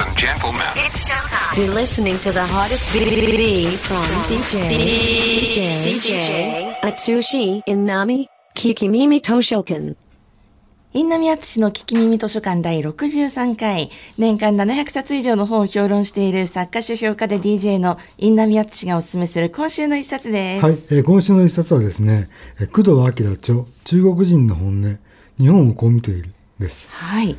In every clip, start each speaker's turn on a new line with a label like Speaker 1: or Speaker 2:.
Speaker 1: and gentlemen.
Speaker 2: You're listening to the hottest BBB from DJ DJ DJ Atsushi Inami Kikimimi Toshokan.
Speaker 3: インナミアツシの聞き耳図書館第63回、年間700冊以上の本を評論している作家書評家で DJ のインナミアツシがお勧めする今週の一冊です。
Speaker 4: はい、えー今週の一冊はですね、えー工藤明著、中国人の本音、日本をこう見ているです。
Speaker 3: はい。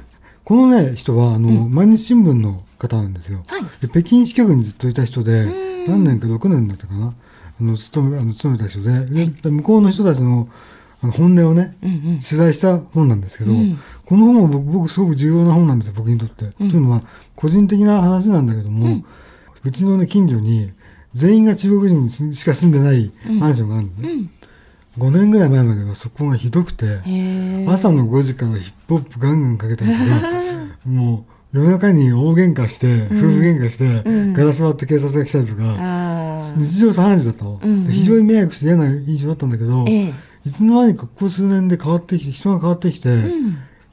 Speaker 4: このね、人は、あの、毎日新聞の方なんですよ。
Speaker 3: はい。
Speaker 4: で北京支局にずっといた人で、何年か6年だったかな、あの、勤め、あの勤めた人で、でで向こうの人たちの、あの本音をね、取材した本なんですけど、この本も僕、僕すごく重要な本なんですよ、僕にとって。というのは、個人的な話なんだけども、うちのね、近所に、全員が中国人しか住んでないマンションがあるのね。5年ぐらい前まではそこがひどくて、
Speaker 3: へ
Speaker 4: 朝の5時からヒップホップガンガンかけたりとか、もう夜中に大喧嘩して、夫婦喧嘩して、ガラス割って警察が来たりとか、
Speaker 3: あ
Speaker 4: 日常茶飯事だったの、で非常に迷惑して嫌な印象だったんだけど、
Speaker 3: ええ。
Speaker 4: いつの間にかここ数年で変わってきて、人が変わってきて、いわ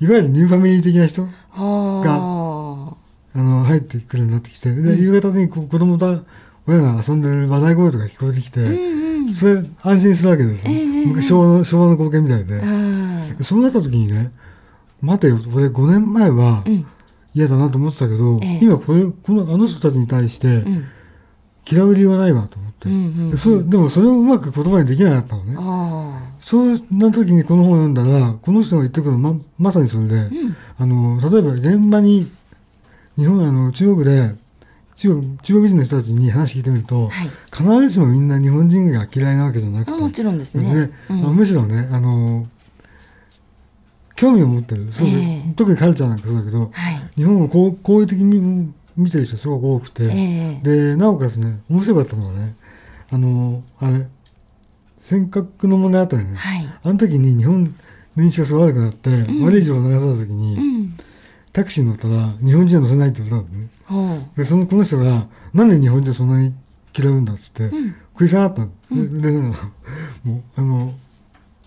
Speaker 4: ゆるニューファミリー的な人
Speaker 3: あ。は
Speaker 4: あ。の入ってくるようになってきて、で、夕方にこう子供と親が遊んでる話題声とか聞こえてきて、それ安心するわけですよ。昔昭和の昭和の光景みたいで。そうなった時にね、待てよ、これ5年前は嫌だなと思ってたけど、
Speaker 3: ええ。
Speaker 4: 今これ、このあの人たちに対して嫌う理由はないわと思って、
Speaker 3: んうん
Speaker 4: でもそれをうまく言葉にできなかったのね。
Speaker 3: あ。
Speaker 4: そうな時にこの本を読んだら、この人が言ってくるのはままさにそれで、あの、例えば現場に、日本、あの、中国で、中国中国人の人たちに話聞いてみると、
Speaker 3: はい
Speaker 4: 必ずしもみんな日本人が嫌いなわけじゃなくて、
Speaker 3: あもちろんですね
Speaker 4: あのむしろね、あの、興味を持ってる。そう
Speaker 3: ええ
Speaker 4: 特にカルチャーなんかそうだけど、
Speaker 3: はい。
Speaker 4: 日本をこう好意的に見てる人すごく多くて、
Speaker 3: ええ
Speaker 4: で、なおかつね、面白かったのはね、あの、あれ、尖閣の問題あったよね。
Speaker 3: はい。
Speaker 4: あの時に日本の印象がすごい悪くなって、悪い情報を流された時に、
Speaker 3: うん。
Speaker 4: タクシーに乗ったら日本人は乗せないって言われたのね。で、その、この人が、なんで日本人そんなに嫌うんだっつって、食い下がったの。で、でなんかもう、あの、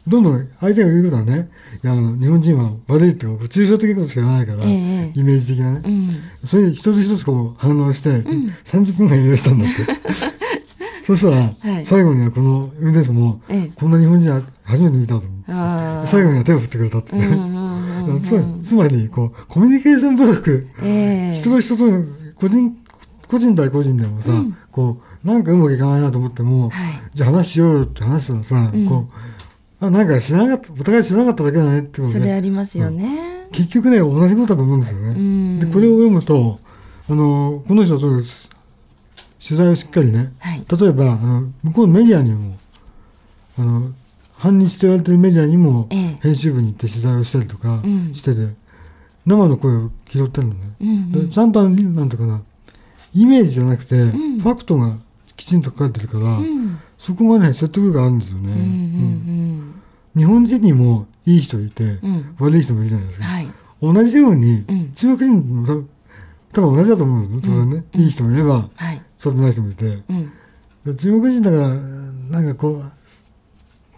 Speaker 4: どんどん相手が言うことはね、いや、日本人は悪いっていうか、抽象的なことしか言わないから、
Speaker 3: ええ
Speaker 4: イメージ的なね。
Speaker 3: うん。
Speaker 4: それに一つ一つこう反応して、30分間言い出したんだって。そしたら、
Speaker 3: はい
Speaker 4: 最後にはこの運転手も、
Speaker 3: ええ
Speaker 4: こんな日本人は初めて見たと思う。
Speaker 3: ああ。
Speaker 4: 最後には手を振ってくれたってね。
Speaker 3: うんうん。うん
Speaker 4: つまり、つまりこう、コミュニケーション不足。
Speaker 3: ええ。
Speaker 4: 人と人と、個人、個人対個人でもさ、こう、なんかうまくいかないなと思っても、
Speaker 3: はい。
Speaker 4: じゃあ話しようよって話したらさ、こう、あ、なんか知らなかった、お互い知らなかっただけだねってこと
Speaker 3: それあ
Speaker 4: で、
Speaker 3: りますよね。
Speaker 4: 結局ね、同じことだと思うんですよね。
Speaker 3: ん。
Speaker 4: で、これを読むと、あの、この人と取材をしっかりね、
Speaker 3: はい。
Speaker 4: 例えば、あの、向こうのメディアにも、あの、反日と言われてるメディアにも
Speaker 3: ええ
Speaker 4: 編集部に行って取材をしたりとか
Speaker 3: うん
Speaker 4: してて、生の声を拾ってるのね。
Speaker 3: うん
Speaker 4: でちゃんとなんていうかな、イメージじゃなくて、ファクトがきちんと書かれてるから、
Speaker 3: ん
Speaker 4: そこがね、説得力があるんですよね。
Speaker 3: うんうん
Speaker 4: 日本人にもいい人いて、
Speaker 3: ん
Speaker 4: 悪い人もいるじゃないですか。
Speaker 3: うん。はい。
Speaker 4: 同じように、
Speaker 3: うん
Speaker 4: 中国人も多分多分同じだと思うんですよ、当然ね。いい人もいれば、
Speaker 3: はい。
Speaker 4: そうでない人もいて。
Speaker 3: うん。
Speaker 4: で中国人だから、なんかこう、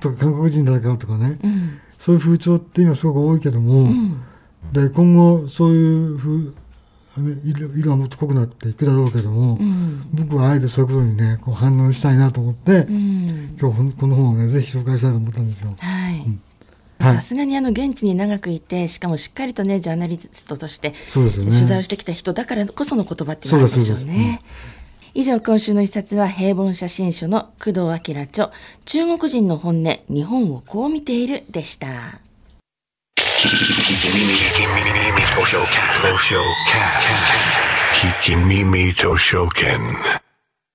Speaker 4: とか韓国人だからとかね、
Speaker 3: うん。
Speaker 4: そういう風潮って今すごく多いけども、
Speaker 3: うん。
Speaker 4: で今後そういう風あの色色がもっと濃くなっていくだろうけども、
Speaker 3: うん。
Speaker 4: 僕はあえてそういうことにね、こう反応したいなと思って、
Speaker 3: うん。
Speaker 4: 今日この本をね、ぜひ紹介したいと思ったんですよ。
Speaker 3: はい。
Speaker 4: はい
Speaker 3: さすがにあの現地に長くいて、しかもしっかりとね、ジャーナリストとして取材をしてきた人だからこその言葉っていうのがあるんでしょうね。以上、今週の一冊は平凡写真書の工藤明著、中国人の本音、日本をこう見ているでした。
Speaker 1: 聞き耳図書券